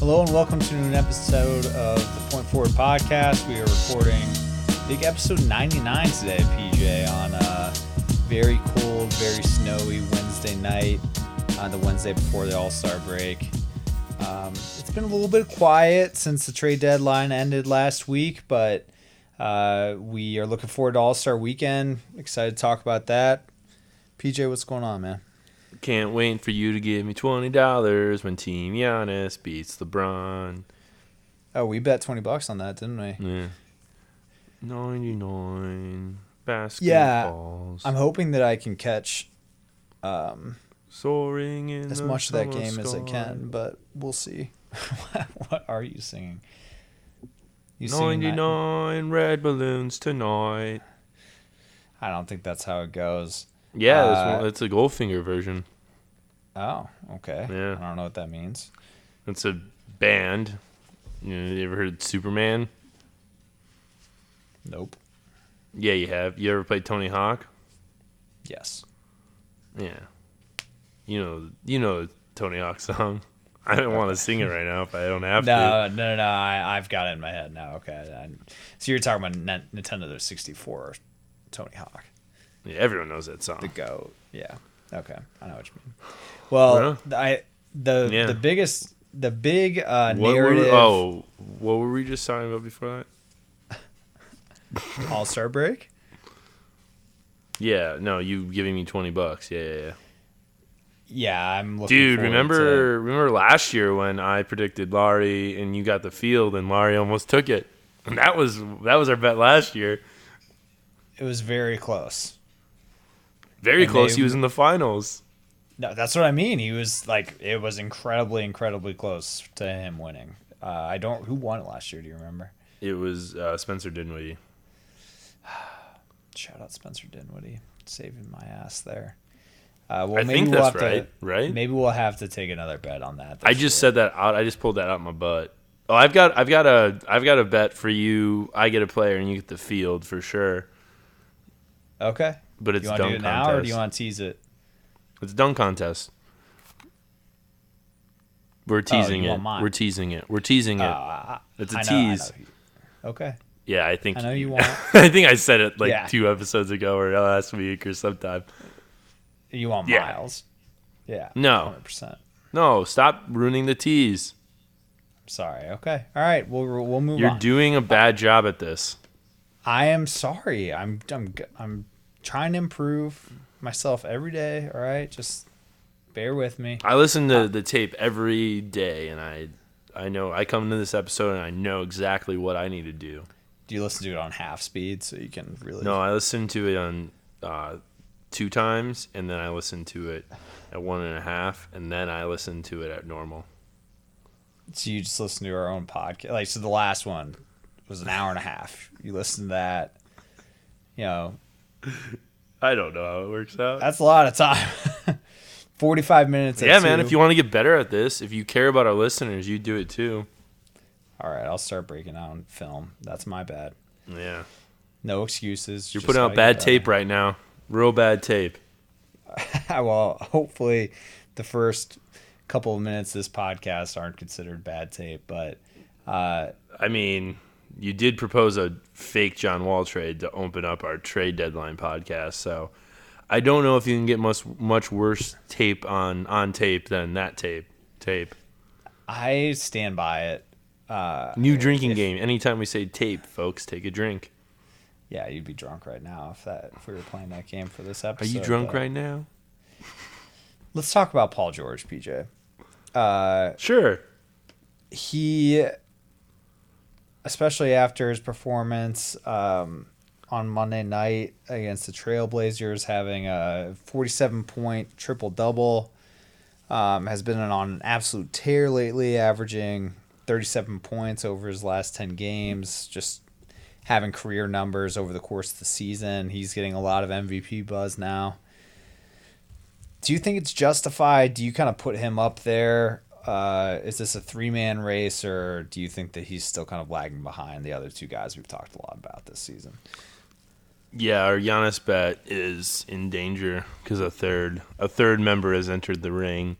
Hello and welcome to an episode of the Point Forward Podcast. We are recording big episode 99 today, PJ, on a very cold, very snowy Wednesday night, on the Wednesday before the All Star break. Um, it's been a little bit quiet since the trade deadline ended last week, but uh, we are looking forward to All Star weekend. Excited to talk about that. PJ, what's going on, man? Can't wait for you to give me twenty dollars when Team Giannis beats LeBron. Oh, we bet 20 bucks on that, didn't we? Yeah. Ninety nine basketballs. Yeah. I'm hoping that I can catch um, soaring in as much of that game as I can, but we'll see. what are you singing? You singing Ninety that? nine red balloons tonight. I don't think that's how it goes. Yeah, Uh, one, a Goldfinger version. Oh, okay. Yeah. I don't know what that means. It's a band. You, know, you ever heard Superman? Nope. Yeah, you have. You ever played Tony Hawk? Yes. Yeah. You know, you know Tony Hawk song. I don't want to sing it right now if I don't have to. No, no, no, no. I, I've got it in my head now. Okay. I, so you're talking about Nin- Nintendo 64, Tony Hawk, Yeah, everyone knows that song. the goat. Yeah. Okay. I know what you mean. Well, I the Yeah. the biggest the big uh, What were, narrative oh, what were we just talking about before that? All Star break. Yeah, no, you giving me twenty bucks. Yeah, yeah, yeah. Yeah, I'm looking. Dude, remember remember last year when I predicted Lauri and you got the field and Lauri almost took it. And that was that was our bet last year. it was very close. Very And close. they- he was in the finals. No, that's what I mean. He was like, it was incredibly, incredibly close to him winning. Uh, I don't. Who won it last year? Do you remember? It was uh, Spencer Dinwiddie. Shout out Spencer Dinwiddie, saving my ass there. Uh, well, I maybe think we'll that's have right. To, right? Maybe we'll have to take another bet on that. I just year. said that out. I just pulled that out my butt. Oh, I've got I've got a I've got a bet for you. I get a player and you get the field for sure. Okay. But it's you want to dunk do it now, contest. or do you want to tease it? It's a dunk contest. We're teasing Oh, it. We're teasing it. We're teasing Uh, it. I- it's a know- tease. Okay. Yeah, I think I know you want. I think I said it like Yeah. two episodes ago or last week or sometime. You want Yeah. Miles? Yeah. No. Hundred percent. No, stop ruining the tease. Sorry. Okay. All right. We'll we'll move on. You're on. doing a bad job at this. I am sorry. I'm I'm I'm trying to improve myself every day. All right, just bear with me. I listen to the tape every day and I I know I come to this episode and I know exactly what I need to do. Do you listen to it on half speed so you can really? No, I listen to it on uh, two times, and then I listen to it at one and a half, and then I listen to it at normal. So you just listen to our own podcast. Like so, the last one was an hour and a half. You listen to that. You know, I don't know how it works out. that's a lot of time. Forty-five minutes. at yeah, man. two. If you want to get better at this, if you care about our listeners, you do it too. All right, I'll start breaking down film. That's my bad. Yeah, No excuses. you're putting out bad tape right now. Real bad tape. well, hopefully, the first couple of minutes of this podcast aren't considered bad tape, but. Uh, I mean, you did propose a fake John Wall trade to open up our trade deadline podcast, so I don't know if you can get much much worse tape on on tape than that tape. Tape. I stand by it. Uh, New drinking if- game. Anytime we say tape, folks, take a drink. yeah, you'd be drunk right now if that if we were playing that game for this episode. Are you drunk but- right now? Let's talk about Paul George, PJ. Uh, Sure. he, especially after his performance um, on Monday night against the Trailblazers, having a 47 point triple double, um, has been on an absolute tear lately, averaging 37 points over his last 10 games, just having career numbers over the course of the season. He's getting a lot of MVP buzz now. Do you think it's justified? Do you kind of put him up there? Uh, is this a three man race, or do you think that he's still kind of lagging behind the other two guys we've talked a lot about this season? Yeah, our Giannis bet is in danger because a third a third member has entered the ring.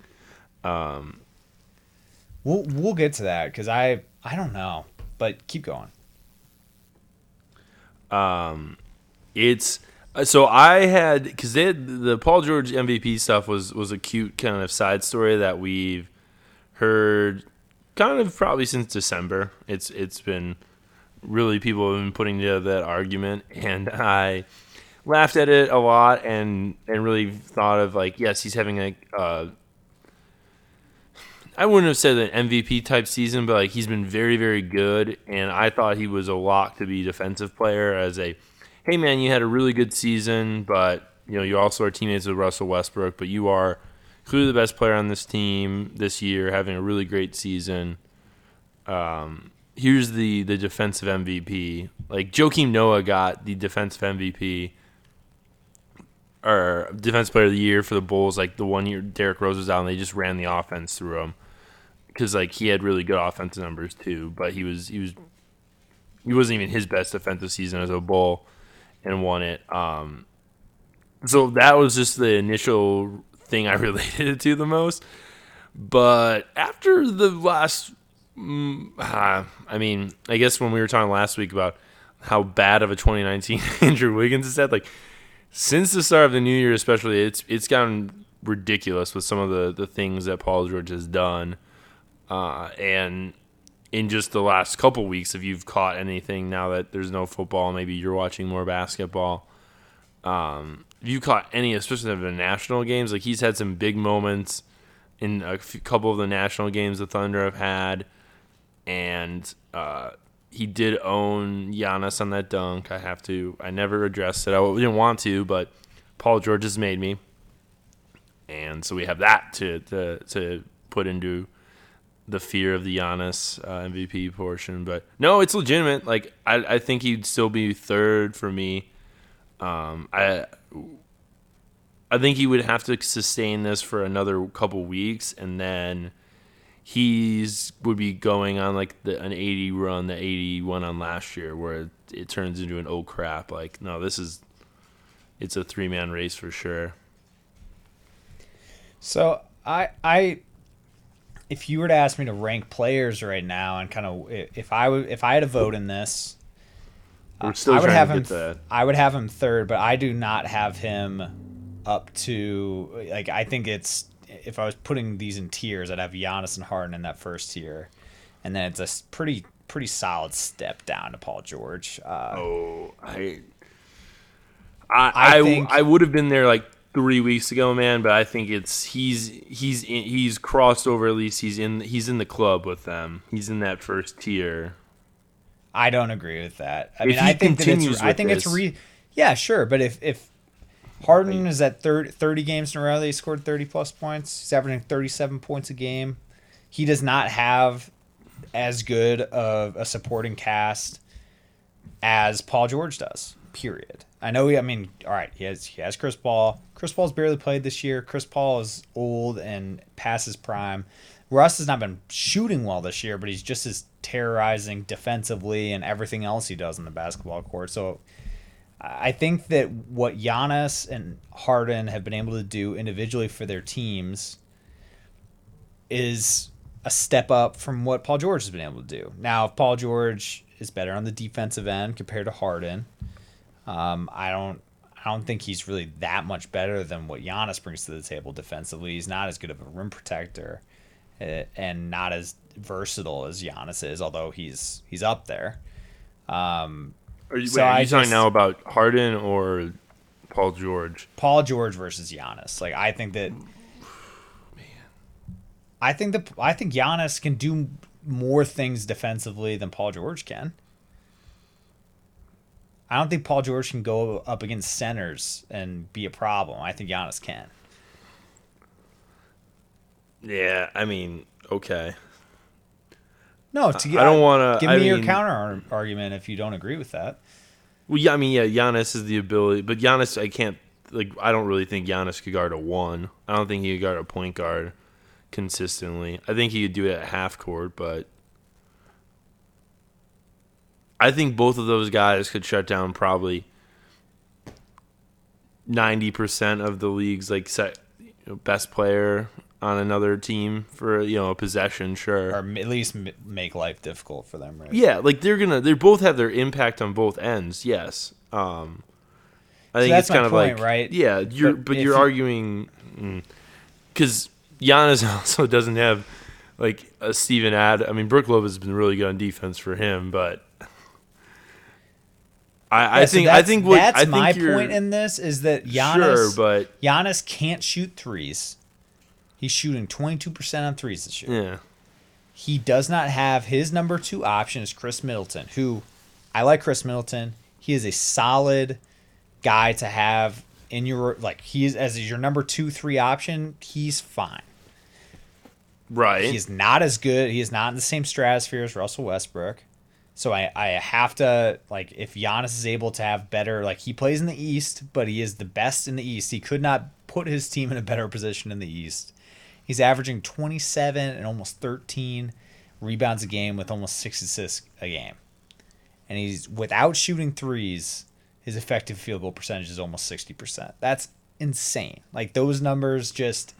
Um, We'll we'll get to that because I I don't know, but keep going. Um, it's uh, so I had because the Paul George MVP stuff was was a cute kind of side story that we've heard kind of probably since December. It's it's been really people have been putting together that argument, and I laughed at it a lot and and really thought of like yes, he's having a. Uh, I wouldn't have said an MVP type season, but like he's been very, very good, and I thought he was a lock to be defensive player as a hey man, you had a really good season, but you know you also are teammates with Russell Westbrook, but you are clearly the best player on this team this year, having a really great season. Um, here's the the defensive MVP. Like Joakim Noah got the defensive MVP or defense player of the year for the Bulls. Like the one year Derrick Rose was out, and they just ran the offense through him because like he had really good offensive numbers too, but he was he was he wasn't even his best defensive season as a Bull and won it. Um, so that was just the initial thing I related to the most. But after the last, mm, uh, I mean, I guess when we were talking last week about how bad of a 2019 Andrew Wiggins has had, like since the start of the new year, especially, it's it's gotten ridiculous with some of the the things that Paul George has done, uh, and in just the last couple weeks, if you've caught anything now that there's no football, maybe you're watching more basketball. Um, you caught any, especially of the national games, like he's had some big moments in a couple of the national games the Thunder have had, and uh, he did own Giannis on that dunk. I have to. I never addressed it. I didn't want to, but Paul George has made me, and so we have that to to to put into the fear of the Giannis uh, MVP portion. But no, it's legitimate. Like I, I think he'd still be third for me. Um, I I think he would have to sustain this for another couple weeks, and then he's would be going on like the, an 80 run the 80 went on last year, where it, it turns into an oh crap. Like no, this is it's a three man race for sure. So I I if you were to ask me to rank players right now and kind of if I would if I had a vote in this, We're still I would have him. that. I would have him third, but I do not have him up to like. I think it's if I was putting these in tiers, I'd have Giannis and Harden in that first tier, and then it's a pretty pretty solid step down to Paul George. Uh, Oh, I, I I, I, think- I would have been there like three weeks ago, man. But I think it's he's he's in, he's crossed over. At least he's in he's in the club with them. He's in that first tier. I don't agree with that. I If mean, I think that it's. I think it's this- re. Yeah, sure, but if if Harden is at 30, 30 games in a row that he scored thirty plus points, he's averaging thirty seven points a game. He does not have as good of a supporting cast as Paul George does. Period. I know. He, I mean, all right. He has he has Chris Paul. Chris Paul's barely played this year. Chris Paul is old and past his prime. Russ has not been shooting well this year, but he's just as terrorizing defensively and everything else he does on the basketball court. So I think that what Giannis and Harden have been able to do individually for their teams is a step up from what Paul George has been able to do. Now, if Paul George is better on the defensive end compared to Harden, um, I don't. I don't think he's really that much better than what Giannis brings to the table defensively. He's not as good of a rim protector, and not as versatile as Giannis is. Although he's he's up there. Um, Are you, So wait, are you talking just- now about Harden or Paul George? Paul George versus Giannis. Like I think that. Man. I think that I think Giannis can do more things defensively than Paul George can. I don't think Paul George can go up against centers and be a problem. I think Giannis can. Yeah, I mean, okay. No, to, I don't wanna- give I me your mean- counter argument if you don't agree with that. Well, yeah, I mean, yeah, Giannis is the ability, but Giannis, I can't like. I don't really think Giannis could guard a one. I don't think he could guard a point guard consistently. I think he could do it at half court, but I think both of those guys could shut down probably ninety percent of the league's like set, you know, best player on another team for you know a possession, sure. or at least m- make life difficult for them, right? Yeah, like they're gonna they both have their impact on both ends. Yes. Um, I think that's it's kind my of point, like right? Yeah, you're But but, you're you- arguing because Giannis also doesn't have like a Steven Ad. I mean, Brook Love has been really good on defense for him, but I, I Yeah, so think I think what that's I think my point in this is that Giannis, sure, but Giannis can't shoot threes. He's shooting 22% on threes this year. yeah, He does not have his number two option is Khris Middleton, who I like Khris Middleton. He is a solid guy to have in your like he is as your number two, three option, he's fine. right. He's not as good. He is not in the same stratosphere as Russell Westbrook. So I, I have to like if Giannis is able to have better like he plays in the East, but he is the best in the East. He could not put his team in a better position in the East. He's averaging 27 and almost 13 rebounds a game with almost six assists a game. And he's without shooting threes, his effective field goal percentage is almost 60%. That's insane. Like those numbers just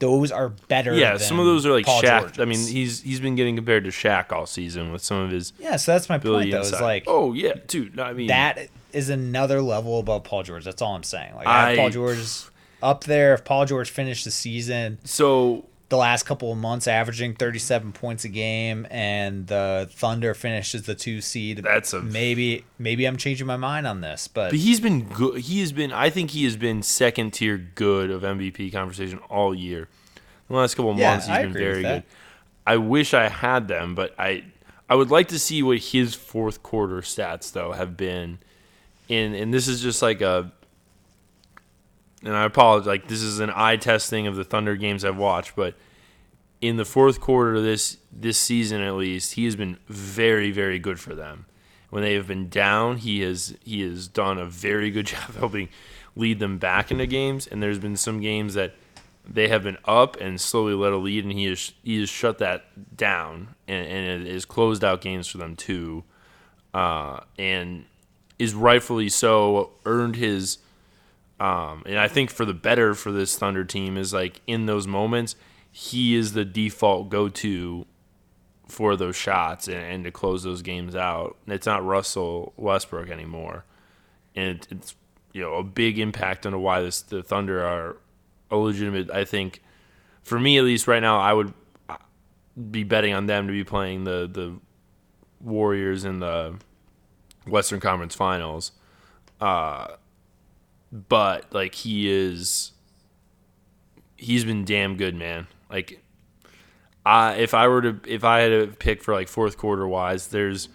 those are better yeah, some of those are like Paul Shaq. George's. I mean, he's he's been getting compared to Shaq all season with some of his Yeah, so that's my point though. Is like oh yeah, dude. I mean, that is another level above Paul George. That's all I'm saying. Like I I- Paul George up there. If Paul George finished the season so the last couple of months averaging 37 points a game and the Thunder finishes the two seed, That's a- maybe maybe I'm changing my mind on this, but, But he's been good. He has been. I think he has been second tier good of MVP conversation all year. The last couple of Yeah, months, he's I been very good. I wish I had them, but I I would like to see what his fourth quarter stats though have been. In and this is just like a. And I apologize. Like this is an eye testing of the Thunder games I've watched, but in the fourth quarter of this this season at least, he has been very very good for them. When they have been down, he has he has done a very good job helping lead them back into games. And there's been some games that they have been up and slowly let a lead, and he has he has shut that down and, and it has closed out games for them too, uh, and is rightfully so earned his. Um, and I think for the better for this Thunder team is like in those moments, he is the default go to for those shots and, and to close those games out. It's not Russell Westbrook anymore, and it, it's you know a big impact on why this the Thunder are a legitimate. I think for me at least right now, I would uh, be betting on them to be playing the the Warriors in the Western Conference Finals. Uh, but like he is, he's been damn good, man. Like I if I were to if I had to pick for like fourth quarter wise, there's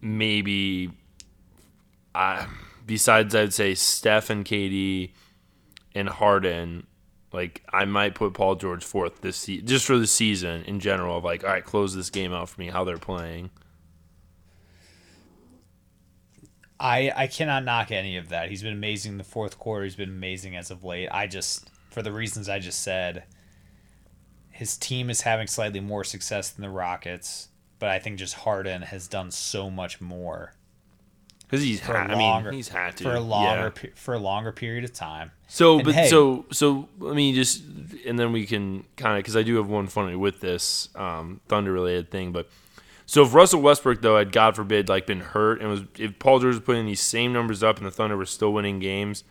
maybe I besides I'd say Steph and KD and Harden, like I might put Paul George fourth this se- just for the season in general of like all right, close this game out for me how they're playing. I I cannot knock any of that. He's been amazing in the fourth quarter. He's been amazing as of late. I just for the reasons I just said, his team is having slightly more success than the Rockets, but I think just Harden has done so much more Because he's for ha- a I longer mean he's had to for a longer yeah. for a longer period of time. So, And but hey- so so let me just and then we can kind of because I do have one funny with this um, Thunder related thing, but so if Russell Westbrook though had God forbid like been hurt and was if Paul George was putting these same numbers up and the Thunder were still winning games,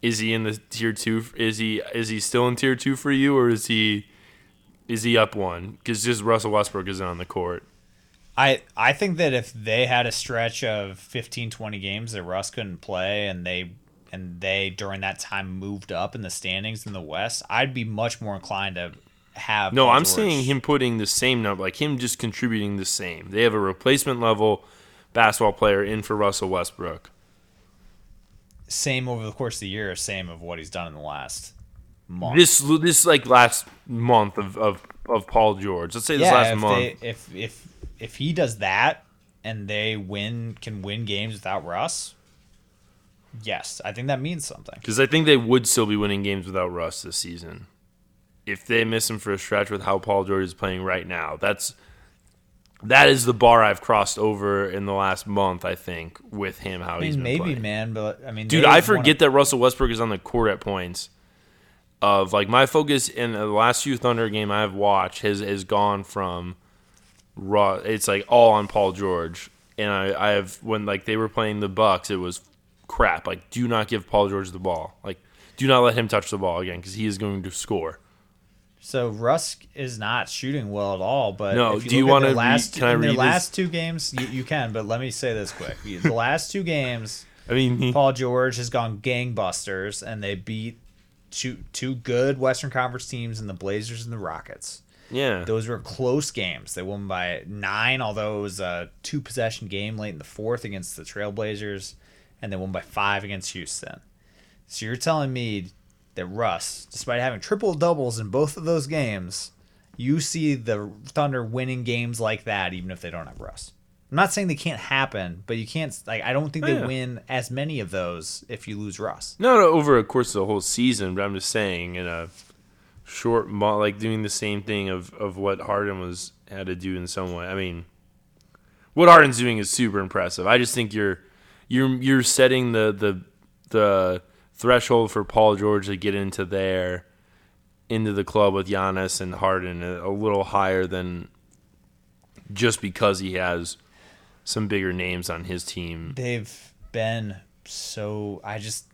is he in the tier two? Is he is he still in tier two for you or is he is he up one? Because just Russell Westbrook isn't on the court. I I think that if they had a stretch of 15 20 games that Russ couldn't play and they and they during that time moved up in the standings in the West, I'd be much more inclined to have No, I'm saying him putting the same number, like him just contributing the same. They have a replacement level basketball player in for Russell Westbrook. same over the course of the year, same of what he's done in the last month. This this like last month of, of, of Paul George. Let's say this yeah, last if month. they if if if he does that and they win can win games without Russ, yes, I think that means something. Because I think they would still be winning games without Russ this season. If they miss him for a stretch with how Paul George is playing right now, that's that is the bar I've crossed over in the last month. I think with him how I he's mean, been maybe, playing. man, but I mean, Dude, I wanna- forget that Russell Westbrook is on the court at points. of like my focus in the last few Thunder game I've watched has has gone from raw. It's like all on Paul George, and I I have when like they were playing the Bucks, it was crap. Like do not give Paul George the ball. Like do not let him touch the ball again because he is going to score. So Rusk is not shooting well at all. But No, if you do you their read- last can I read this? last two games? You, you can, but let me say this quick: the last two games, I mean, Paul George has gone gangbusters, and they beat two two good Western Conference teams in the Blazers and the Rockets. yeah, Those were close games. They won by nine, although it was a two possession game late in the fourth against the Trailblazers, and they won by five against Houston. So you're telling me that Russ, despite having triple doubles in both of those games, you see the Thunder winning games like that, even if they don't have Russ. I'm not saying they can't happen, but you can't. Like, I don't think they Yeah. win as many of those if you lose Russ. not over a course of the whole season, but I'm just saying in a short, like doing the same thing of, of what Harden was had to do in some way. I mean, what Harden's doing is super impressive. I just think you're you're you're setting the the the threshold for Paul George to get into there into the club with Giannis and Harden a, little higher than just because he has some bigger names on his team. They've been so. I just.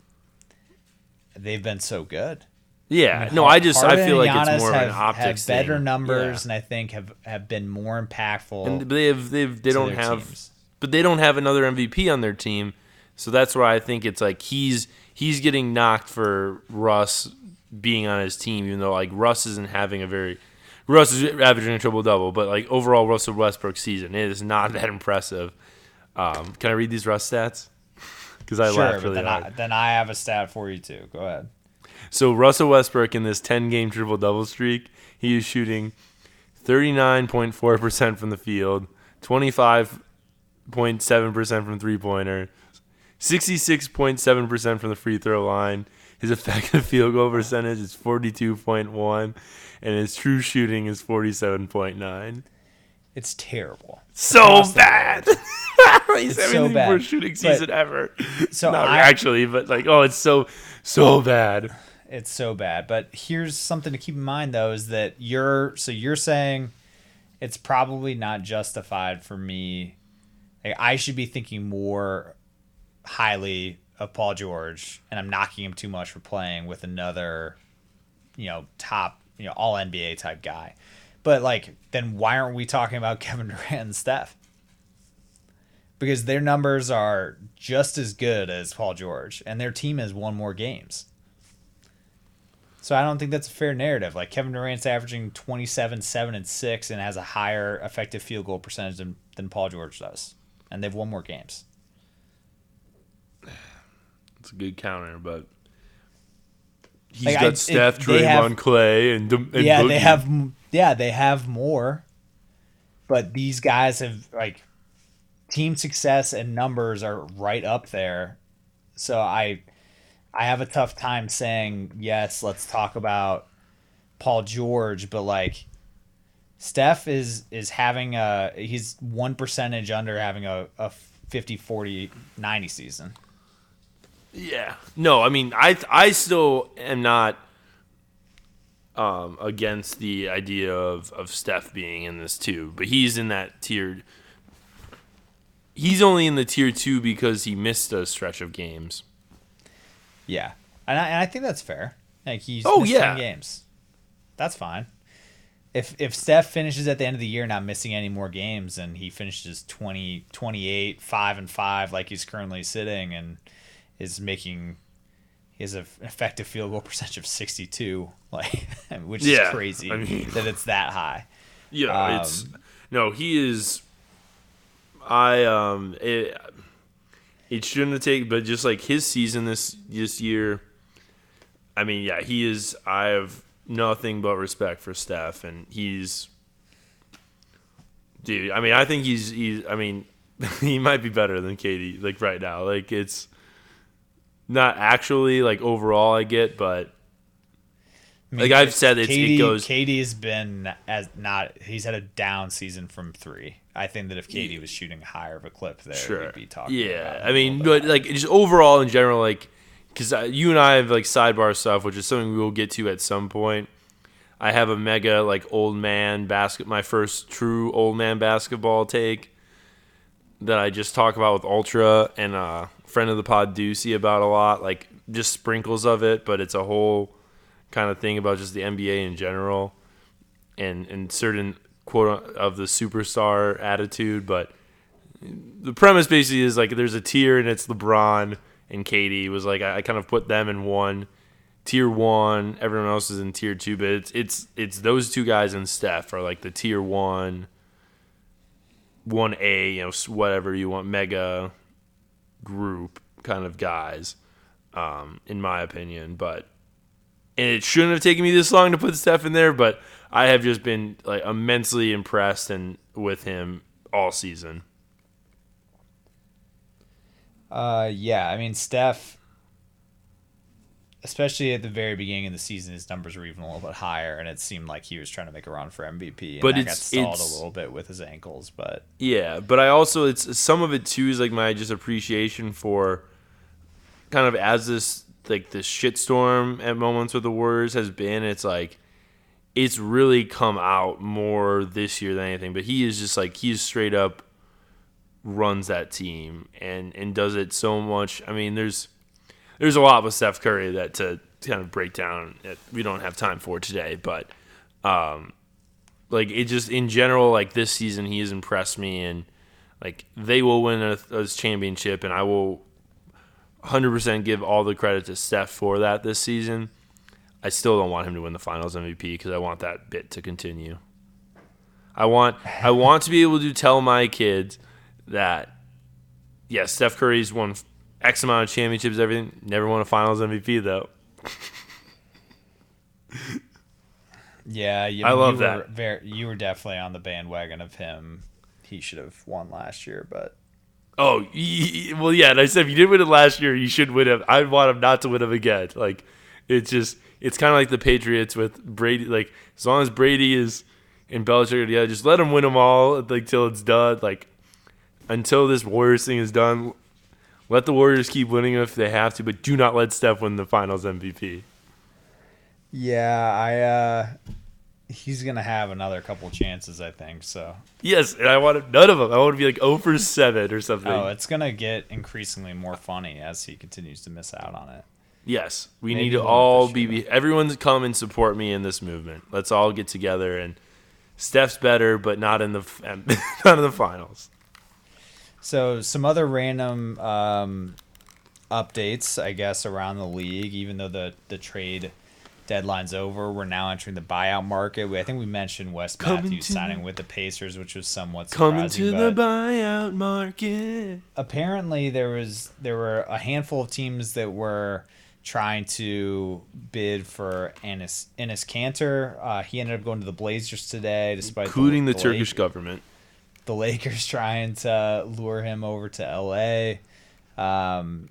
They've been so good. Yeah, mean, no, I just I feel like it's more of an have, optics have better thing. numbers, Yeah. and I think have have been more impactful. and they have they've they don't have teams. but they don't have another MVP on their team. So that's why I think it's like he's he's getting knocked for Russ being on his team, even though like Russ isn't having a very Russ is averaging a triple double, but like overall Russell Westbrook season it is not that impressive. Um, can I read these Russ stats? Because I sure, laughed really then hard. I, then I have a stat for you too. Go ahead. So Russell Westbrook in this 10 game triple double streak, he is shooting 39.4% from the field, 25.7% from three pointer, 66.7% from the free throw line. His effective field goal percentage is 42.1 and his true shooting is 47.9. It's terrible. So bad. He's It's so the bad. worst shooting But- season ever. So Not I- actually, but like, oh, it's so so bad. It's so bad. But here's something to keep in mind though is that you're so you're saying it's probably not justified for me. Like, I should be thinking more highly of Paul George, and I'm knocking him too much for playing with another, you know, top, you know, all NBA type guy. But like, then why aren't we talking about Kevin Durant and Steph? Because their numbers are just as good as Paul George, and their team has won more games. So I don't think that's a fair narrative. Like Kevin Durant's averaging 27, 7, and 6 and has a higher effective field goal percentage than, than Paul George does. And they've won more games. It's a good counter, but he's Like, got I- it- Steph, have- Draymond, Clay, and, and yeah, they have yeah, they have more. But these guys have like team success and numbers are right up there. So I I have a tough time saying yes, let's talk about Paul George, but like Steph is is having a he's one percentage under having a, a 50 40 90 season. Yeah. No, I mean, I I still am not um, against the idea of, of Steph being in this too, but he's in that tier. He's only in the tier two because he missed a stretch of games. Yeah, and I, and I think that's fair. Like he's Oh, yeah. 10 games. That's fine. If if Steph finishes at the end of the year not missing any more games and he finishes 20, 28, 5 and 5 like he's currently sitting and is making he has an effective field goal percentage of 62 like which Yeah, is crazy I mean- that it's that high. Yeah, Um, it's no. He is. I um. It, it shouldn't have taken, but just like his season this this year. I mean, yeah, he is. I have nothing but respect for Steph, and he's. Dude, I mean, I think he's he's. I mean, he might be better than KD. Like right now, like it's. Not actually like overall, I get, but I mean, Like I've said, it's- it KD, goes- KD's been as not. He's had a down season from three. I think that if KD was shooting higher of a clip there, Sure. we'd be talking. Yeah, I mean, but like just overall in general, like because you and I have like sidebar stuff, which is something we will get to at some point. I have a mega like old man basket, my first true old man basketball take that I just talk about with Ultra and a friend of the pod Deucey about a lot, like just sprinkles of it, but it's a whole kind of thing about just the NBA in general and and certain quote of the superstar attitude, but the premise basically is like there's a tier and it's LeBron and KD was like I, I kind of put them in one. Tier one, everyone else is in tier two, but it's it's it's those two guys and Steph are like the tier one, one A, you know, whatever you want, mega group kind of guys, um, in my opinion. But and it shouldn't have taken me this long to put Steph in there, but I have just been like immensely impressed and with him all season. Uh, yeah, I mean Steph, especially at the very beginning of the season, his numbers were even a little bit higher, and it seemed like he was trying to make a run for MVP. And But it's- got stalled a little bit with his ankles, but Yeah, but I also it's some of it too is like my just appreciation for kind of as this like this shitstorm at moments with the Warriors has been. It's like it's really come out more this year than anything. But he is just like he's straight up runs that team and and does it so much. I mean, there's there's a lot with Steph Curry that to kind of break down. That we don't have time for today, but um, like it just in general, like this season, he has impressed me, and like they will win a, a championship, and I will 100% give all the credit to Steph for that this season. I still don't want him to win the Finals MVP because I want that bit to continue. I want I want to be able to tell my kids that yes, Steph Curry's won X amount of championships, everything. Never won a Finals MVP though. yeah, you, I love you Were that. very, you were definitely on the bandwagon of him. He should have won last year, but Oh, y- well, yeah. And I said if you did win it last year, you should win it. I want him not to win him again. Like it's just it's kind of like the Patriots with Brady. Like as long as Brady is in Belichick together, just let him win them all like till it's done. Like until this Warriors thing is done, let the Warriors keep winning if they have to, but do not let Steph win the Finals MVP. yeah, I uh, he's gonna have another couple chances, I think. So Yes, and I want none of them. I want to be like over seven or something. oh, it's gonna get increasingly more funny as he continues to miss out on it. Yes, we Maybe need to all be, be. Everyone's come and support me in this movement. Let's all get together and. Steph's better, but not in the not in the finals. So some other random um, updates, I guess, around the league. Even though the the trade deadline's over, we're now entering the buyout market. We, I think we mentioned Wes Coming Matthews signing with the Pacers, which was somewhat surprising. Coming to the buyout market. apparently, there was there were a handful of teams that were trying to bid for Enes Enes Kanter. Uh, he ended up going to the Blazers today, despite Including the, the Turkish Lake- government. The Lakers trying to lure him over to LA. Um,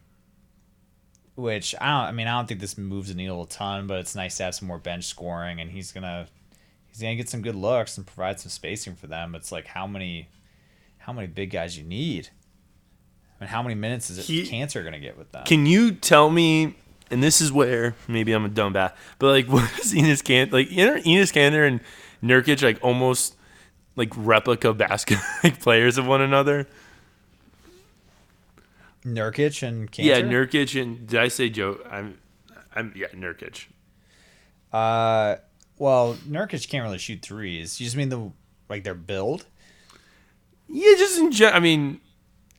which I don't I mean I don't think this moves the needle a ton, but it's nice to have some more bench scoring and he's gonna he's gonna get some good looks and provide some spacing for them. It's like how many how many big guys you need? I mean how many minutes is it He- Kanter gonna get with them? Can you tell me? And this is where maybe I'm a dumb bat, but like, what is Enes Can like Enes Kanter and Nurkic like almost like replica basket like players of one another? Nurkic and Kanter? Yeah, Nurkic and did I say Joe? I'm, I'm yeah Nurkic. uh well Nurkic can't really shoot threes. You just mean the like their build? Yeah, just in general. I mean,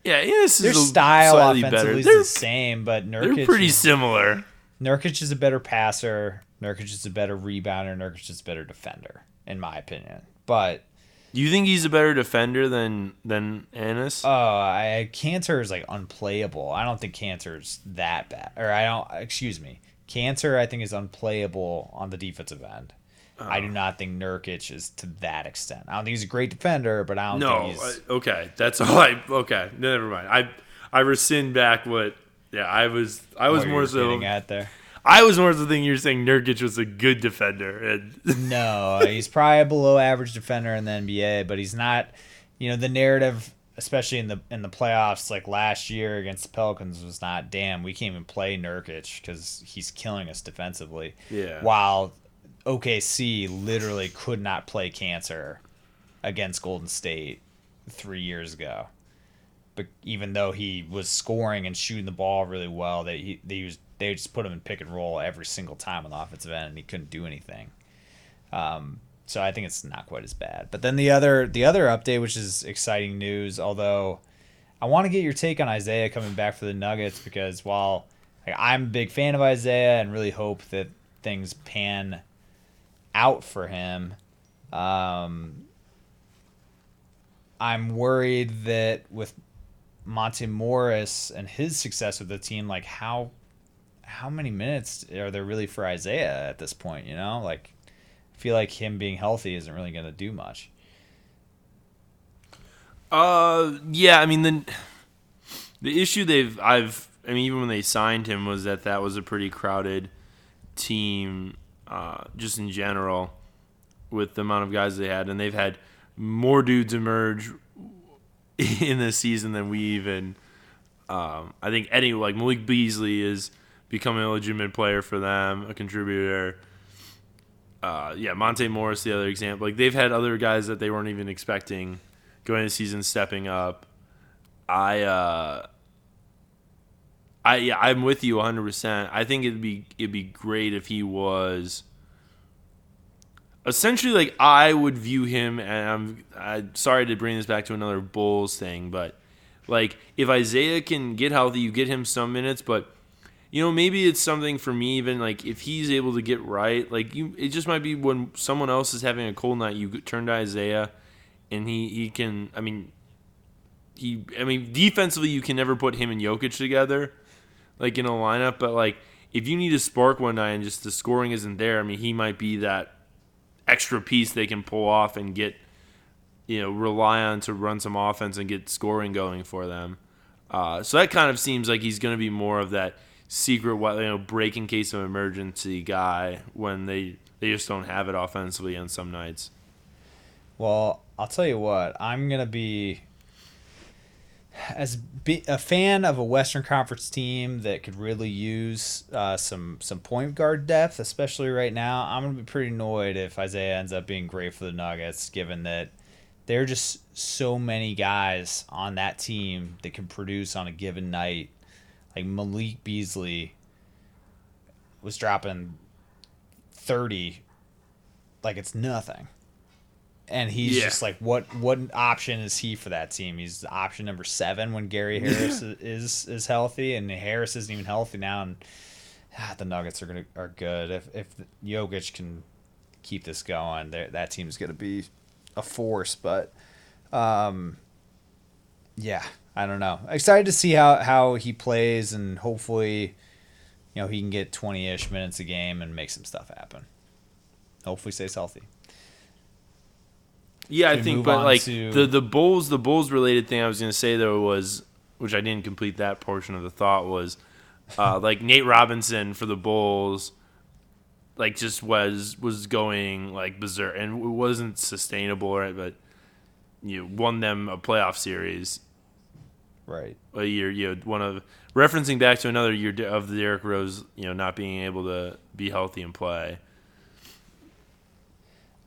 yeah, Enes Their is style offensively better. is They're, the same, but they're pretty is, similar. Nurkic is a better passer. Nurkic is a better rebounder. Nurkic is a better defender, in my opinion. But you think he's a better defender than than Enes? uh, I Kanter is like unplayable. I don't think Kanter's that bad. Or I don't. Excuse me. Kanter, I think, is unplayable on the defensive end. I Oh. do not think Nurkic is to that extent. I don't think he's a great defender, but I don't no. think he's. I- okay, that's all. I okay. Never mind. I I rescind back what. Yeah, I was I was what more so. getting at there. I was more the thing you're saying Nurkic was a good defender, and No, he's probably a below average defender in the NBA, but he's not. You know, the narrative especially in the in the playoffs, like last year against the Pelicans, was not damn. We can't even play Nurkic because he's killing us defensively. Yeah. While OKC literally could not play Kanter against Golden State three years ago. But even though he was scoring and shooting the ball really well, they he, they used they just put him in pick and roll every single time on the offensive end, and he couldn't do anything. Um, so I think it's not quite as bad. But then the other the other update, which is exciting news, although I want to get your take on Isaiah coming back for the Nuggets because while like, I'm a big fan of Isaiah and really hope that things pan out for him, um, I'm worried that with Monte Morris and his success with the team, like how how many minutes are there really for Isaiah at this point? You know, like I feel like him being healthy isn't really going to do much. Uh, yeah. I mean, the the issue they've I've I mean, even when they signed him, was that that was a pretty crowded team, uh, just in general, with the amount of guys they had, and they've had more dudes emerge in this season than we even. Um, I think any like Malik Beasley is becoming a legitimate player for them, a contributor. Uh, yeah, Monte Morris, the other example. Like they've had other guys that they weren't even expecting going into season stepping up. I uh, I yeah, I'm with you 100. percent I think it'd be it'd be great if he was essentially like I would view him, and I'm I'm sorry to bring this back to another Bulls thing, but like if Isaiah can get healthy, you get him some minutes, but you know maybe it's something for me even like if he's able to get right, like you, it just might be when someone else is having a cold night, you turn to Isaiah, and he he can. I mean, he I mean defensively you can never put him and Jokic together, like in a lineup, but like. If you need a spark one night and just the scoring isn't there, I mean, he might be that extra piece they can pull off and get, you know, rely on to run some offense and get scoring going for them. Uh, so that kind of seems like he's going to be more of that secret, you know, break in case of emergency guy when they they just don't have it offensively on some nights. Well, I'll tell you what, I'm gonna be as be, a fan of a Western Conference team that could really use uh, some some point guard depth, especially right now. I'm gonna be pretty annoyed if Isaiah ends up being great for the Nuggets, given that there are just so many guys on that team that can produce on a given night. Like Malik Beasley was dropping thirty, like it's nothing. And he's Yeah. just like what what option is he for that team? He's option number seven when gary harris is is healthy and harris isn't even healthy now and ah, the nuggets are gonna are good. If if Jokic can keep this going that team's gonna be a force but um yeah i don't know. Excited to see how how he plays and hopefully you know he can get 20ish minutes a game and make some stuff happen. Hopefully stays healthy. Yeah, I think, but like to- the the Bulls, the Bulls related thing I was gonna say though was, which I didn't complete that portion of the thought was, uh, like Nate Robinson for the Bulls, like just was was going like berserk and it wasn't sustainable, right? But you know, won them a playoff series right a year. You know, one of referencing back to another year of the Derrick Rose, you know, not being able to be healthy and play.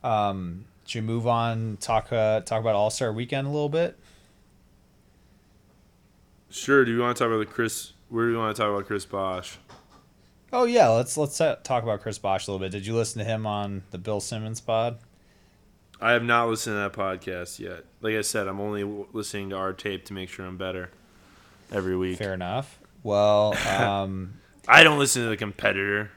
Um, should we move on? Talk uh, talk about All Star Weekend a little bit. Sure. Do you want to talk about the Chris? Where do you want to talk about Chris Bosh? Oh yeah, let's let's uh, talk about Chris Bosh a little bit. Did you listen to him on the Bill Simmons pod? I have not listened to that podcast yet. Like I said, I'm only w- listening to our tape to make sure I'm better every week. Fair enough. Well, um, I don't listen to the competitor.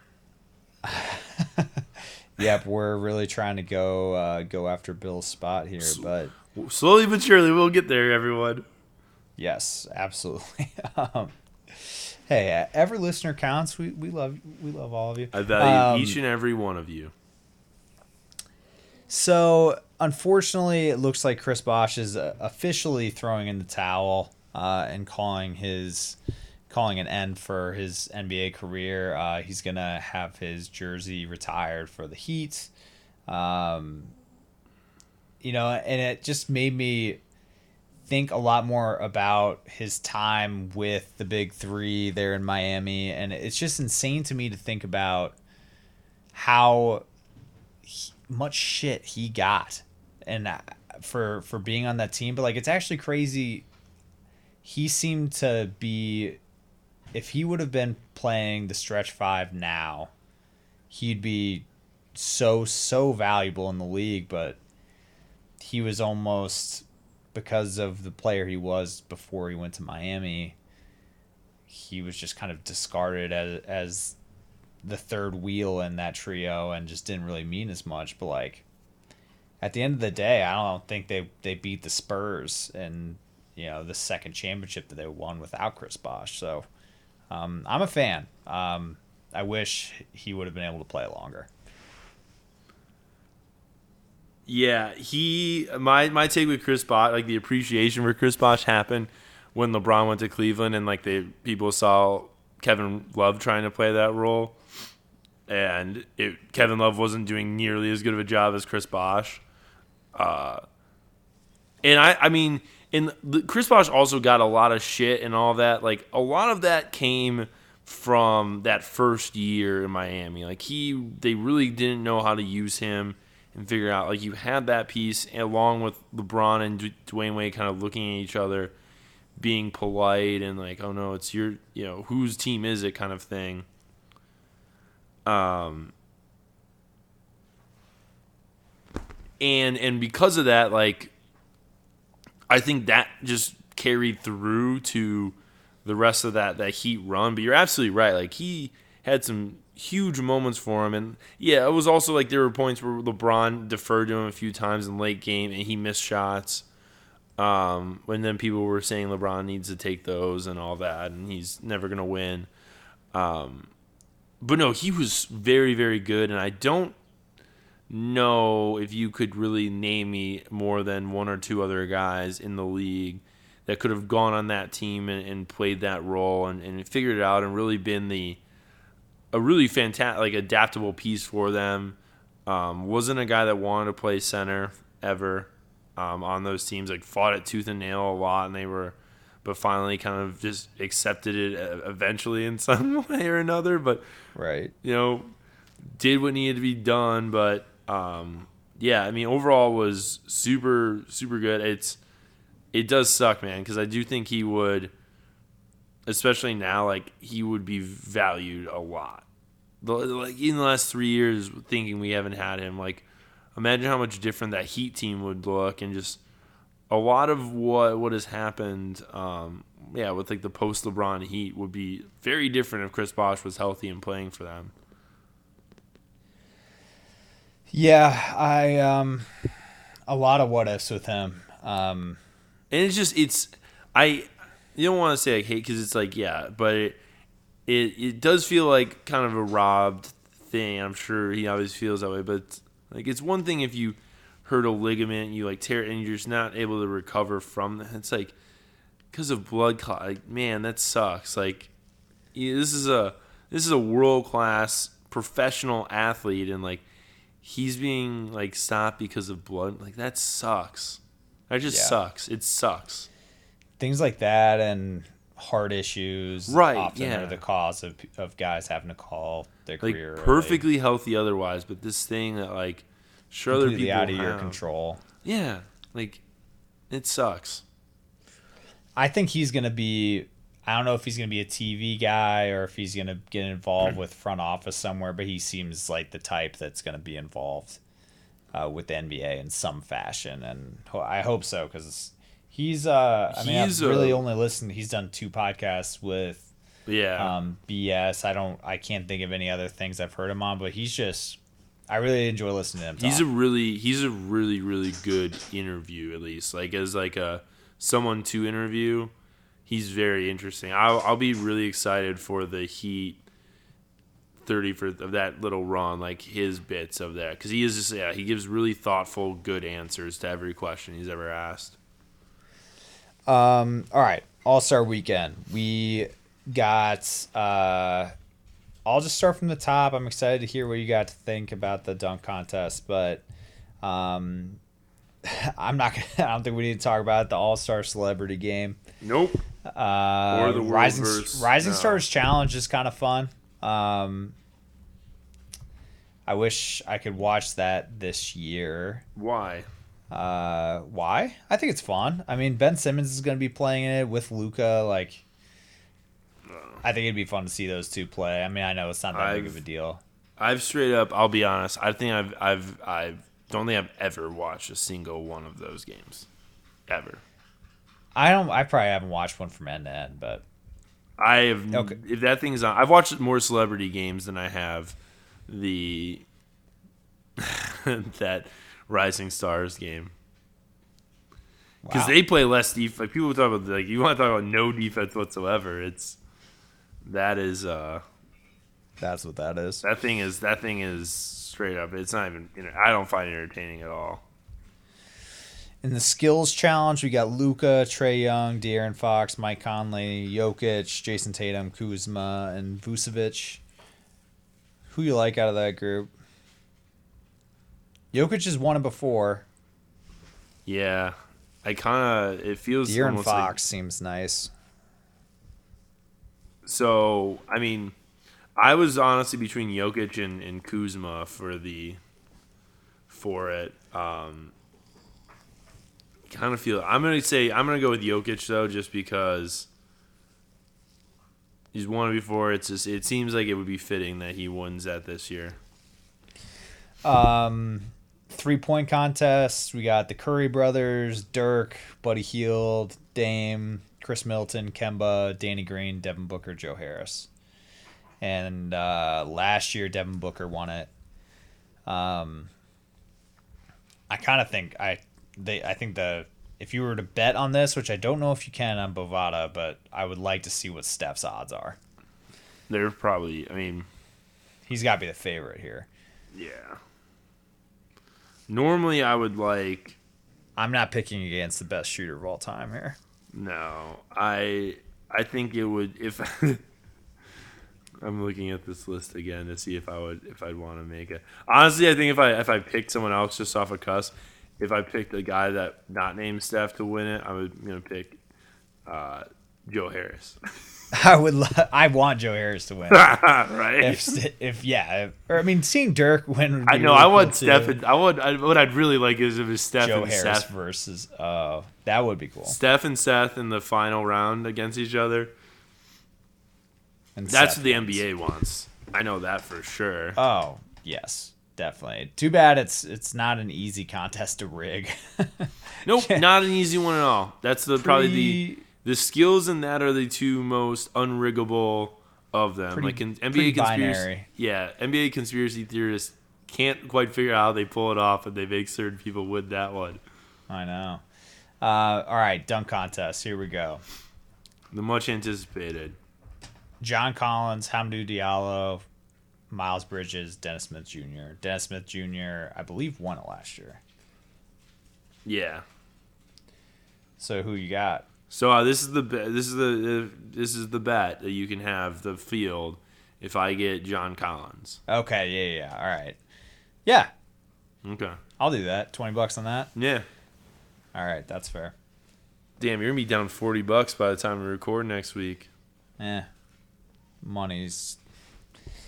yep, we're really trying to go uh, go after Bill's spot here, but Slowly but surely, we'll get there, everyone. yes, absolutely. um, hey, uh, every listener counts. We we love we love all of you. I value Um, each and every one of you. So, unfortunately, it looks like Chris Bosh is uh, officially throwing in the towel uh, and calling his calling an end for his NBA career. Uh, he's gonna have his jersey retired for the Heat. Um, you know, and it just made me think a lot more about his time with the big three there in Miami, and it's just insane to me to think about how much shit he got, and uh, for for being on that team. But like, it's actually crazy. He seemed to be, if he would have been playing the stretch five now, he'd be so so valuable in the league. But he was almost because of the player he was before he went to Miami, he was just kind of discarded as as the third wheel in that trio and just didn't really mean as much. But like at the end of the day, I don't think they they beat the Spurs and you know the second championship that they won without Chris Bosh. So um, I'm a fan. Um, I wish he would have been able to play longer. Yeah, he my my take with Chris Bosh, like the appreciation for Chris Bosh happened when LeBron went to Cleveland and like they people saw Kevin Love trying to play that role, and it, Kevin Love wasn't doing nearly as good of a job as Chris Bosh. Uh, and I I mean, and Chris Bosh also got a lot of shit and all that. Like a lot of that came from that first year in Miami. Like he, they really didn't know how to use him and figure out like you had that piece along with LeBron and Dwyane Wade kind of looking at each other, being polite and like, oh no, it's your, you know, whose team is it kind of thing. Um, and and because of that, like, I think that just carried through to the rest of that that Heat run. But you're absolutely right. Like he had some huge moments for him. And yeah, it was also like there were points where LeBron deferred to him a few times in late game and he missed shots. Um, and then people were saying LeBron needs to take those and all that, and he's never gonna win. Um, but no, he was very, very good, and I don't know if you could really name me more than one or two other guys in the league that could have gone on that team and, and played that role and, and figured it out and really been the a really fantastic, like adaptable piece for them. Um, wasn't a guy that wanted to play center ever um, on those teams. Like fought it tooth and nail a lot, and they were, but finally kind of just accepted it uh, eventually in some way or another. But right, you know, did what needed to be done. But um, yeah, I mean, overall was super super good. It's it does suck, man, because I do think he would, especially now, like he would be valued a lot like in the last three years, thinking we haven't had him. Like, imagine how much different that Heat team would look, and just a lot of what what has happened. Um, yeah, with like the post LeBron Heat would be very different if Chris Bosh was healthy and playing for them. Yeah, I um, a lot of what ifs with him. Um, and it's just it's I you don't want to say like hate because it's like yeah, but. It, it it does feel like kind of a robbed thing. I'm sure he always feels that way, but like it's one thing if you hurt a ligament, you like tear it, and you're just not able to recover from that. It's like because of blood clot. Like man, that sucks. Like this is a this is a world class professional athlete, and like he's being like stopped because of blood. Like that sucks. That just yeah. sucks. It sucks. Things like that, and heart issues right often yeah. are the cause of, of guys having to call their like career perfectly healthy otherwise but this thing that like sure people out of have, your control yeah like it sucks i think he's gonna be i don't know if he's gonna be a tv guy or if he's gonna get involved with front office somewhere but he seems like the type that's gonna be involved uh, with the nba in some fashion and i hope so because He's uh I mean he's I've really a, only listened he's done two podcasts with yeah. Um BS. I don't I can't think of any other things I've heard him on, but he's just I really enjoy listening to him. Talk. He's a really he's a really really good interview at least. Like as like a someone to interview, he's very interesting. I'll I'll be really excited for the Heat 30 for of that little run, like his bits of that, because he is just yeah he gives really thoughtful, good answers to every question he's ever asked. Um, all right, All Star Weekend. We got. Uh, I'll just start from the top. I'm excited to hear what you got to think about the dunk contest, but um, I'm not. Gonna, I don't think we need to talk about it, the All Star Celebrity Game. Nope. Uh, Or the World Rising verse- Rising no. Stars Challenge is kind of fun. Um, I wish I could watch that this year. Why? Uh, why? I think it's fun. I mean, Ben Simmons is going to be playing it with Luka. Like, I think it'd be fun to see those two play. I mean, I know it's not that big of a deal. I've straight up. I'll be honest. I think I've I've I've don't think I've ever watched a single one of those games, ever. I don't. I probably haven't watched one from end to end, but I have. Okay. If that thing's on, I've watched more celebrity games than I have the that Rising Stars game because wow. they play less defense. Like people talk about like you want to talk about no defense whatsoever. It's that is uh that's what that is. that thing is that thing is straight up. It's not even. You know, I don't find it entertaining at all. In the skills challenge, we got Luka, Trae Young, De'Aaron Fox, Mike Conley, Jokic, Jayson Tatum, Kuzma, and Vucevic. Who you like out of that group? Jokic has won it before. Yeah, I kind of it feels De'Aaron almost like- Fox seems nice. So I mean, I was honestly between Jokic and, and Kuzma for the for it. Um, kind of feel I'm gonna say I'm gonna go with Jokic though, just because he's won before. It's just it seems like it would be fitting that he wins that this year. Um, three point contest. We got the Curry brothers, Dirk, Buddy Hield, Dame, Khris Middleton, Kemba, Danny Green, Devin Booker, Joe Harris. And uh, last year, Devin Booker won it. Um, I kind of think I they I think the if you were to bet on this, which I don't know if you can on Bovada, but I would like to see what Steph's odds are. They're probably I mean He's got to be the favorite here. yeah. Normally I would like I'm not picking against the best shooter of all time here. No, I I think it would if I'm looking at this list again to see if I would if I'd want to make it. Honestly, I think if I if I picked someone else just off a cuss, if I picked a guy that not named Steph to win it, I would you know pick uh, Joe Harris. I would. lo- I want Joe Harris to win. right? if, if yeah, if, or I mean, seeing Dirk win. Would be I know really I cool, want. Steph. And, I would. I, what I'd really like is if it's Steph Joe and Harris Seth. versus. Uh, that would be cool. Steph and Seth in the final round against each other. And That's Seth what the wins. NBA wants. I know that for sure. Oh yes, definitely. Too bad it's it's not an easy contest to rig. Nope, not an easy one at all. That's the probably the Pretty- the skills in that are the two most unriggable of them. Pretty- like in NBA conspiracy, binary. yeah, NBA conspiracy theorists can't quite figure out how they pull it off, and they make certain people win that one. I know. Uh, all right, dunk contest. Here we go. The much anticipated. John Collins, Hamidou Diallo, Miles Bridges, Dennis Smith Jr. Dennis Smith Jr. I believe won it last year. Yeah. So who you got? So uh, this is the this is the uh, this is the bet that you can have the field if I get John Collins. Okay, yeah, yeah, yeah. All right. Yeah, Okay. I'll do that. Twenty bucks on that. Yeah. All right, that's fair. Damn, you're gonna be down forty bucks by the time we record next week. Eh, money's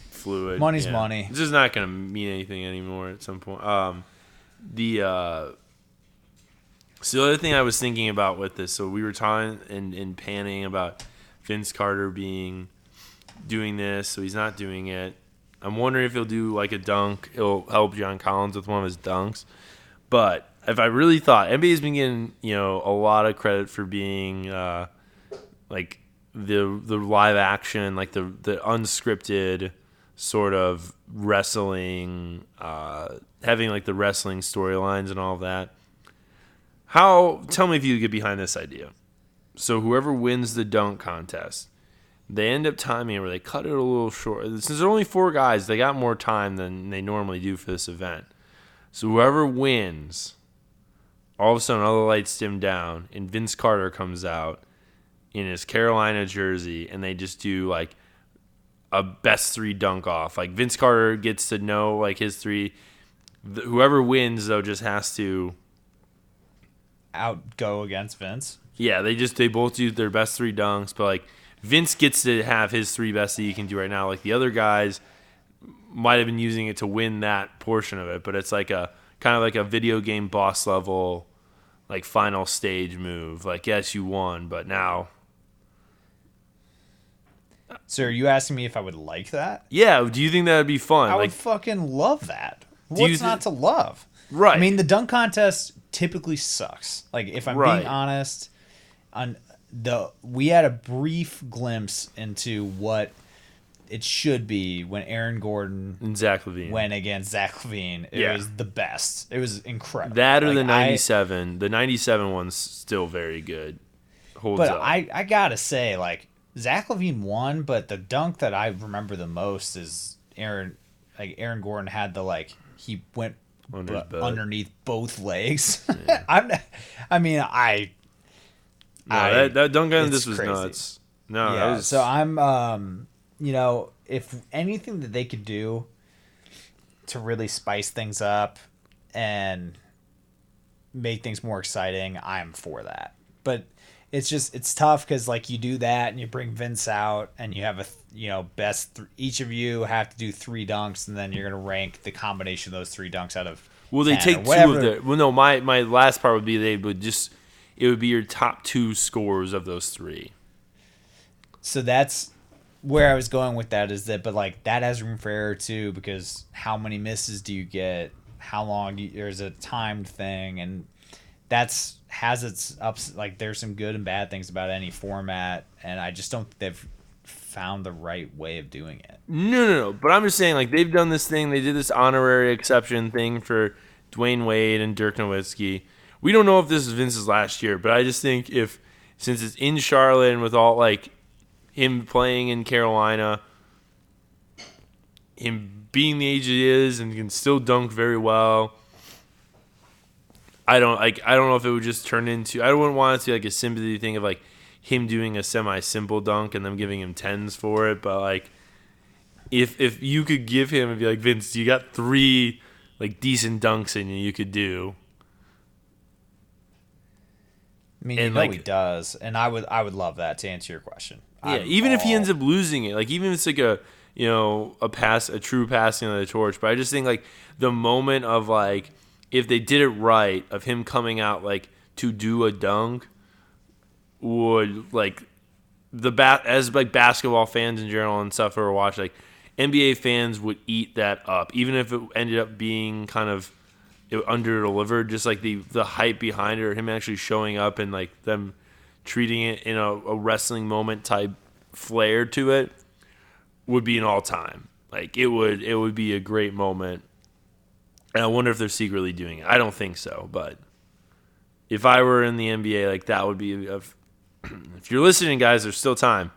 fluid. Money's money. It's just not gonna mean anything anymore at some point. Um, the uh, so the other thing I was thinking about with this, so we were talking and, and panning about Vince Carter being doing this, so he's not doing it. I'm wondering if he'll do like a dunk. He'll help John Collins with one of his dunks. But if I really thought NBA's been getting you know a lot of credit for being uh, like the the live action, like the the unscripted sort of wrestling, uh, having like the wrestling storylines and all of that. How? Tell me if you get behind this idea. So whoever wins the dunk contest, they end up timing where they cut it a little short. Since there are only four guys, they got more time than they normally do for this event. So whoever wins, all of a sudden all the lights dim down, and Vince Carter comes out in his Carolina jersey, and they just do like a best three dunk off. Like Vince Carter gets to know like his three. Whoever wins though just has to outgo against Vince. Yeah, they just they both do their best three dunks, but like Vince gets to have his three best that he can do right now. Like the other guys might have been using it to win that portion of it, but it's like a kind of like a video game boss level, like final stage move. Like yes, you won, but now, So are you asking me if I would like that? yeah. Do you think that would be fun? I like would fucking love that. What's thi- not to love? right? I mean, the dunk contest typically sucks. Like, if I'm Right. being honest, on the we had a brief glimpse into what it should be when Aaron Gordon and Zach LaVine. went against Zach LaVine. It Yeah. was the best. It was incredible. that or Like, the I- '97. the '97 one's still very good. Holds But up. I, I gotta say, like Zach LaVine won, but the dunk that I remember the most is Aaron, like Aaron Gordon had the like he went Under underneath both legs. I'm, I mean, I no, I- that, that it's this was crazy. nuts. No, yeah. was So I'm, um, you know, if anything that they could do to really spice things up and make things more exciting, I'm for that. But it's just it's tough because like you do that and you bring Vince out and you have a you know best th- each of you have to do three dunks and then you're gonna rank the combination of those three dunks out of Well, they 10 or take two of the Well, no, my my last part would be they would just. It would be your top two scores of those three. So that's where I was going with that is that, but like that has room for error too because how many misses do you get? How long do you, there's a timed thing, and that's has its ups. Like there's some good and bad things about any format, and I just don't think they've found the right way of doing it. No, no, no. But I'm just saying, like they've done this thing. They did this honorary exception thing for Dwyane Wade and Dirk Nowitzki. We don't know if this is Vince's last year, but I just think if since it's in Charlotte and with all like him playing in Carolina, him being the age he is and can still dunk very well. I don't like. I don't know if it would just turn into. I wouldn't want it to be like a sympathy thing of like him doing a semi-simple dunk and them giving him tens for it. But like, if if you could give him and be like Vince, you got three like decent dunks in you, you could do. I mean, And, you know like- he does, and I would I would love that to answer your question. Yeah, I'm even if he ends up losing it, like even if it's like a you know a pass, a true passing of the torch. But I just think like the moment of like if they did it right, of him coming out like to do a dunk, would like the bat as like basketball fans in general and stuff who are watching like NBA fans would eat that up, even if it ended up being kind of under delivered. Just like the the hype behind it, or him actually showing up and like them treating it in a, a wrestling moment type flair to it would be an all time. Like it would it would be a great moment. And I wonder if they're secretly doing it. I don't think so, but if I were in the NBA, like that would be a, if you're listening, guys, there's still time.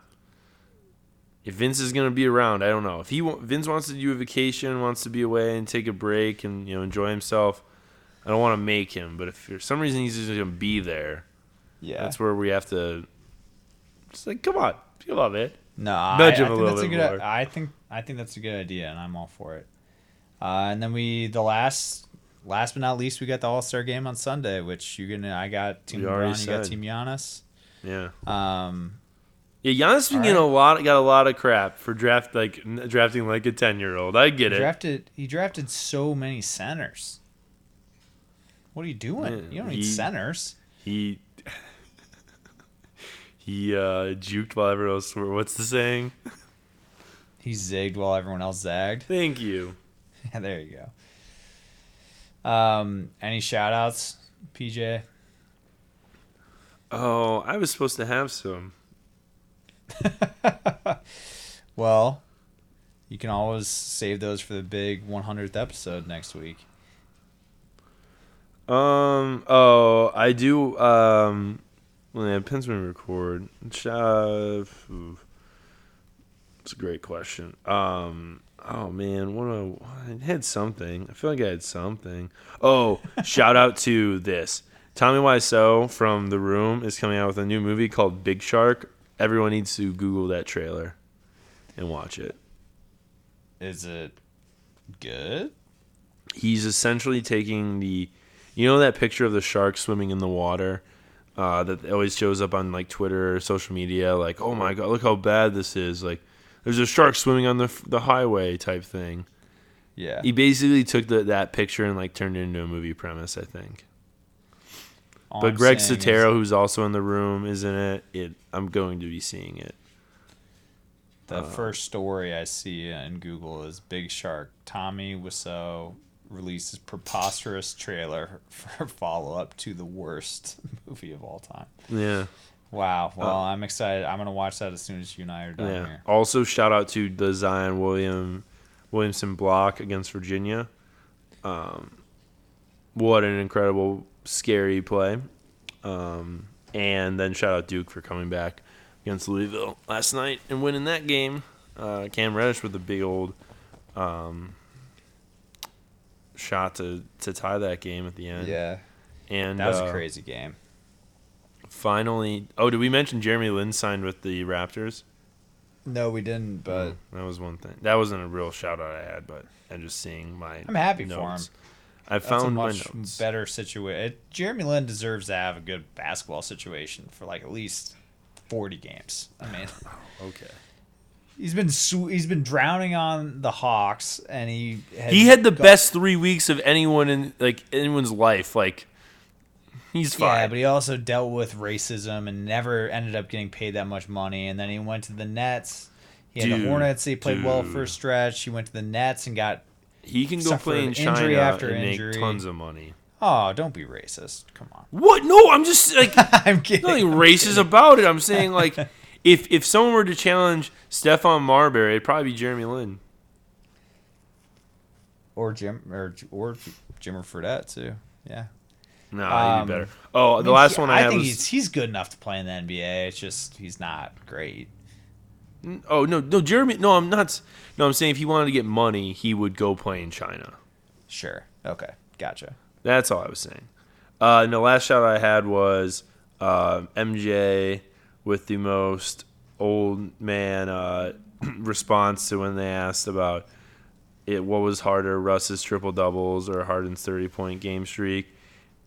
If Vince is gonna be around, I don't know. If he Vince wants to do a vacation, wants to be away and take a break and you know enjoy himself, I don't want to make him. But if for some reason he's just gonna be there, yeah, that's where we have to. Just like, come on, come on, man. No, Nudge I him a think little bit good. more. I think I think that's a good idea, and I'm all for it. Uh, and then we the last last but not least, we got the All Star game on Sunday, which you gonna I got Team We LeBron, you got. Team Giannis. Yeah, Um, yeah. Giannis been All getting right. a lot, got a lot of crap for draft like drafting like a ten year old. I get he it. drafted he drafted so many centers. What are you doing? Yeah, you don't need he- centers. He he uh, juked while everyone else. were- What's the saying? He zigged while everyone else zagged. Thank you. Yeah, there you go. Um, any shout outs, PJ? Oh, I was supposed to have some. Well, you can always save those for the big 100th episode next week. Um. Oh, I do. Um. Well, yeah, depends when we record. Uh, it's a great question. Um. Oh man, what a, I had something. I feel like I had something. Oh, shout out to this. Tommy Wiseau from The Room is coming out with a new movie called Big Shark. Everyone needs to Google that trailer and watch it. Is it good? he's essentially taking the You know that picture of the shark swimming in the water uh, that always shows up on like Twitter or social media? Like, oh my god, look how bad this is! Like, there's a shark swimming on the the highway type thing. Yeah. He basically took the, that picture and like turned it into a movie premise, I think. All but I'm Greg Sestero, who's also in the room, is in it. It I'm going to be seeing it. The Uh, first story I see in Google is Big Shark. Tommy Wiseau releases preposterous trailer for follow up to the worst movie of all time. Yeah, Wow. Well, Uh, I'm excited. I'm gonna watch that as soon as you and I are done yeah. here. Also, shout out to the Zion William Williamson block against Virginia. Um, what an incredible, scary play. Um, and then shout out Duke for coming back against Louisville last night and winning that game. Uh, Cam Reddish with a big old um, shot to, to tie that game at the end. Yeah. and That was uh, a crazy game. Finally, oh, did we mention Jeremy Lin signed with the Raptors? No, we didn't, but that was one thing. That wasn't a real shout out I had, but and just seeing my. I'm happy for notes. him. I that's a found my much notes. better situation. Jeremy Lin deserves to have a good basketball situation for like at least 40 games. I mean, Okay. he's been he's been drowning on the Hawks, and he He had the best three weeks of anyone in like anyone's life. Like, he's Yeah, fine. but he also dealt with racism and never ended up getting paid that much money. And then he went to the Nets. He had Dude, the Hornets. He played well for a stretch. He went to the Nets and got. he can go play in China injury after and injury. make tons of money. Oh, don't be racist. Come on. What? No, I'm just like I'm kidding. nothing I'm racist kidding. about it. I'm saying like, if if someone were to challenge Stephon Marbury, it'd probably be Jeremy Lin. Or Jim or or Jimmer Fredette too. Yeah. No, he'd Um, be better. Oh, I the mean, last one I, had I think was he's he's good enough to play in the NBA. It's just he's not great. Oh no, no, Jeremy. No, I'm not. No, I'm saying if he wanted to get money, he would go play in China. Sure. Okay. Gotcha. That's all I was saying. Uh, and the last shot I had was uh, MJ with the most old man uh, response to when they asked about it. What was harder, Russ's triple doubles or Harden's thirty point game streak?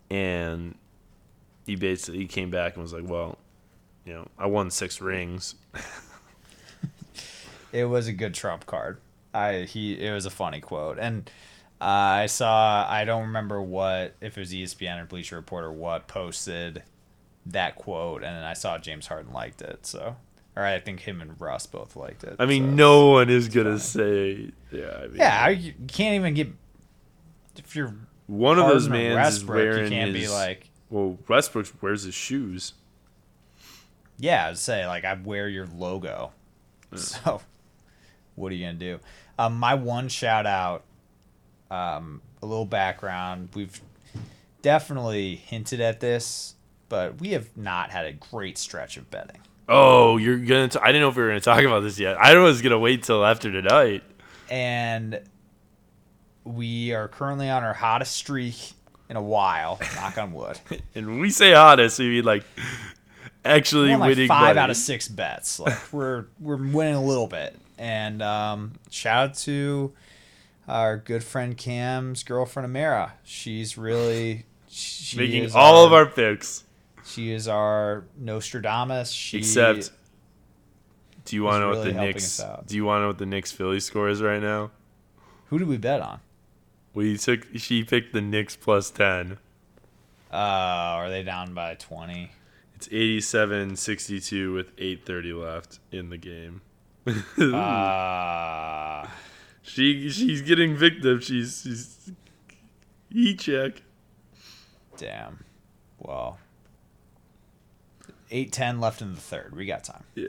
And he basically came back and was like, "Well, you know, I won six rings." It was a good trump card. I he it was a funny quote, and uh, I saw I don't remember what if it was ESPN or Bleacher Report or what posted that quote, and then I saw James Harden liked it. So, or I think him and Russ both liked it. I mean, so. no one is gonna say, yeah. I mean, Yeah, I, you can't even get if you're one of those mans is wearing you can't his. be like, well, Westbrook wears his shoes. yeah, I'd say like I wear your logo. So, what are you gonna do? Um, my one shout out, um, a little background. We've definitely hinted at this, but we have not had a great stretch of betting. Oh, you're gonna. T- I didn't know if we were gonna talk about this yet. I was gonna wait till after tonight. and we are currently on our hottest streak in a while. knock on wood. And we say hottest, we mean like actually like winning five money. out of six bets. Like we're we're winning a little bit. And um, shout out to our good friend Cam's girlfriend Amara. She's really she making all of our picks. She is our Nostradamus. She Except, do you want to know what the Knicks? Do you want to know what the Knicks Philly score is right now? who did we bet on? We took. She picked the Knicks plus ten. Uh, are they down by twenty? It's 87-62 with 8:30 left in the game. Uh, She she's getting victim. She's she's e check. damn. Well, eight ten left in the third. We got time. Yeah.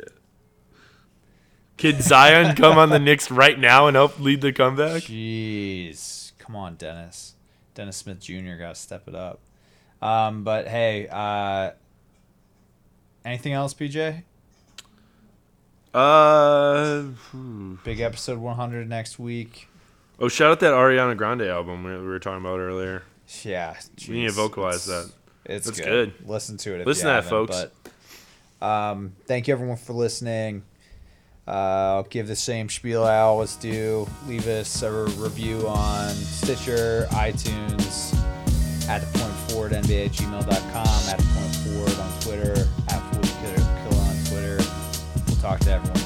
Could Zion come on the Knicks right now and help lead the comeback? Jeez, come on, Dennis. Dennis Smith Jr. got to step it up. Um, but hey, uh, anything else, PJ? Uh hmm. Big episode 100 next week. oh, shout out that Ariana Grande album we we were talking about earlier. Yeah, We need to vocalize it's- that. It's good. good. Listen to it. If Listen to that, folks. But, um, thank you everyone for listening. Uh, I'll give the same spiel I always do. Leave us a review on Stitcher, iTunes, at the point forwardnba at gmail.com, at point forward on Twitter, at 40 killer on Twitter. We'll talk to everyone